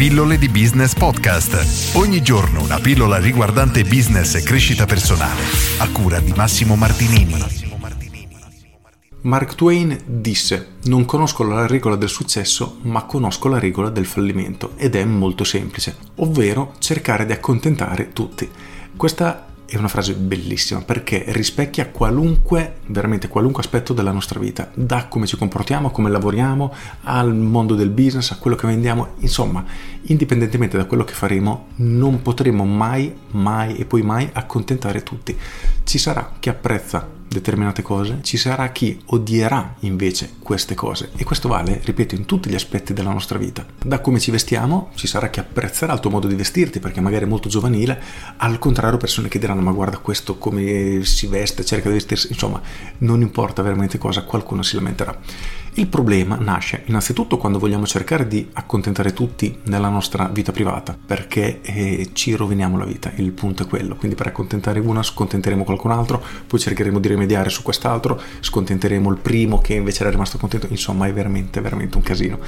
Pillole di Business Podcast. Ogni giorno una pillola riguardante business e crescita personale. A cura di Massimo Martinini. Mark Twain disse: Non conosco la regola del successo, ma conosco la regola del fallimento ed è molto semplice, ovvero cercare di accontentare tutti. Questa è una frase bellissima perché rispecchia qualunque, veramente qualunque aspetto della nostra vita, da come ci comportiamo, come lavoriamo, al mondo del business, a quello che vendiamo, insomma, indipendentemente da quello che faremo, non potremo mai, mai e poi mai accontentare tutti. Ci sarà chi apprezza determinate cose, ci sarà chi odierà invece queste cose e questo vale, ripeto, in tutti gli aspetti della nostra vita. Da come ci vestiamo ci sarà chi apprezzerà il tuo modo di vestirti perché magari è molto giovanile, al contrario persone che diranno ma guarda questo come si veste, cerca di vestirsi, insomma non importa veramente cosa, qualcuno si lamenterà. Il problema nasce innanzitutto quando vogliamo cercare di accontentare tutti nella nostra vita privata, perché eh, ci roviniamo la vita, il punto è quello. Quindi per accontentare uno scontenteremo qualcun altro, poi cercheremo di rimediare su quest'altro, scontenteremo il primo che invece era rimasto contento, insomma è veramente, veramente un casino.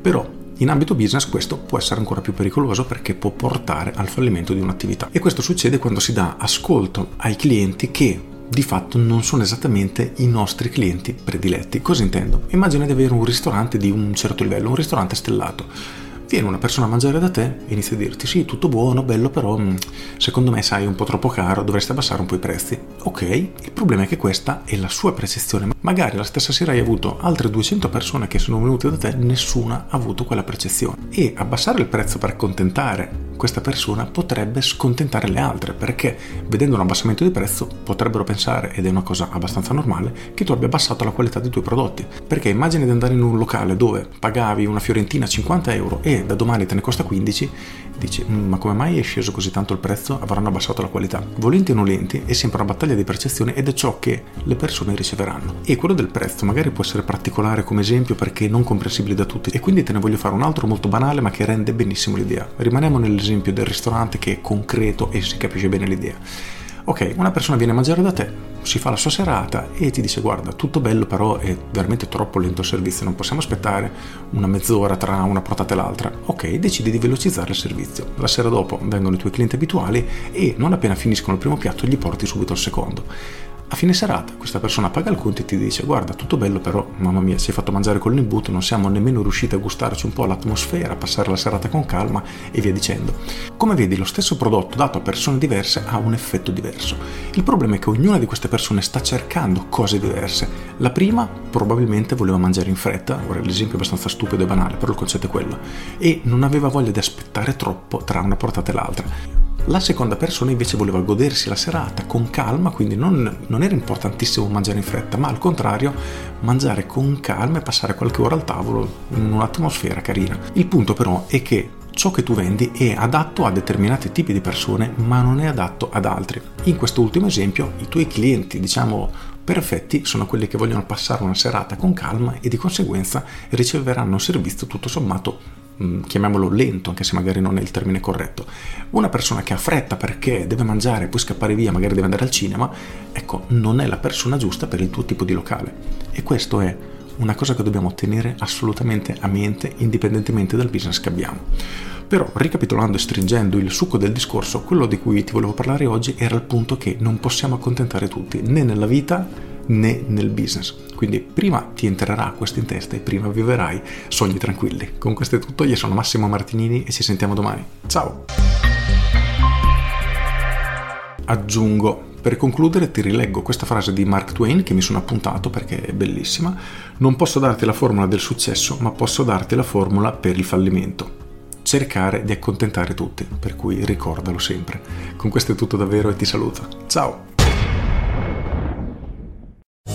Però in ambito business questo può essere ancora più pericoloso perché può portare al fallimento di un'attività. E questo succede quando si dà ascolto ai clienti che di fatto non sono esattamente i nostri clienti prediletti. Cosa intendo? Immagina di avere un ristorante di un certo livello, un ristorante stellato viene una persona a mangiare da te e inizia a dirti sì, tutto buono, bello, però mm, secondo me sai un po' troppo caro, dovresti abbassare un po' i prezzi. Ok, il problema è che questa è la sua percezione. Magari la stessa sera hai avuto altre 200 persone che sono venute da te, nessuna ha avuto quella percezione. E abbassare il prezzo per accontentare questa persona potrebbe scontentare le altre perché vedendo un abbassamento di prezzo potrebbero pensare, ed è una cosa abbastanza normale, che tu abbia abbassato la qualità dei tuoi prodotti. Perché immagini di andare in un locale dove pagavi una fiorentina 50 euro e da domani te ne costa 15, dici mm, ma come mai è sceso così tanto il prezzo? Avranno abbassato la qualità. Volenti o nolenti è sempre una battaglia di percezione ed è ciò che le persone riceveranno. E quello del prezzo magari può essere particolare come esempio perché non comprensibile da tutti e quindi te ne voglio fare un altro molto banale ma che rende benissimo l'idea. Rimaniamo nell'esempio del ristorante che è concreto e si capisce bene l'idea. Ok, una persona viene a mangiare da te, si fa la sua serata e ti dice guarda, tutto bello però è veramente troppo lento il servizio, non possiamo aspettare una mezz'ora tra una portata e l'altra. Ok, decidi di velocizzare il servizio. La sera dopo vengono i tuoi clienti abituali e non appena finiscono il primo piatto gli porti subito il secondo. A fine serata questa persona paga il conto e ti dice guarda tutto bello però mamma mia si è fatto mangiare col imbuto non siamo nemmeno riusciti a gustarci un po' l'atmosfera, passare la serata con calma e via dicendo. Come vedi lo stesso prodotto dato a persone diverse ha un effetto diverso. Il problema è che ognuna di queste persone sta cercando cose diverse. La prima probabilmente voleva mangiare in fretta, ora l'esempio è abbastanza stupido e banale però il concetto è quello, e non aveva voglia di aspettare troppo tra una portata e l'altra. La seconda persona invece voleva godersi la serata con calma, quindi non, non, era importantissimo mangiare in fretta, ma al contrario mangiare con calma e passare qualche ora al tavolo in un'atmosfera carina. Il punto però è che ciò che tu vendi è adatto a determinati tipi di persone, ma non è adatto ad altri. In questo ultimo esempio, i tuoi clienti, diciamo perfetti, sono quelli che vogliono passare una serata con calma e di conseguenza riceveranno un servizio tutto sommato Mm, chiamiamolo lento, anche se magari non è il termine corretto. Una persona che ha fretta perché deve mangiare e poi scappare via, magari deve andare al cinema, ecco, non è la persona giusta per il tuo tipo di locale. E questo è una cosa che dobbiamo tenere assolutamente a mente indipendentemente dal business che abbiamo. Però, ricapitolando e stringendo il succo del discorso, quello di cui ti volevo parlare oggi era il punto che non possiamo accontentare tutti, né nella vita né nel business. Quindi prima ti entrerà questo in testa e prima viverai sogni tranquilli. Con questo è tutto, io sono Massimo Martinini e ci sentiamo domani. Ciao! Aggiungo per concludere ti rileggo questa frase di Mark Twain che mi sono appuntato perché è bellissima. Non posso darti la formula del successo, ma posso darti la formula per il fallimento. Cercare di accontentare tutti, per cui ricordalo sempre. Con questo è tutto davvero e ti saluto. Ciao!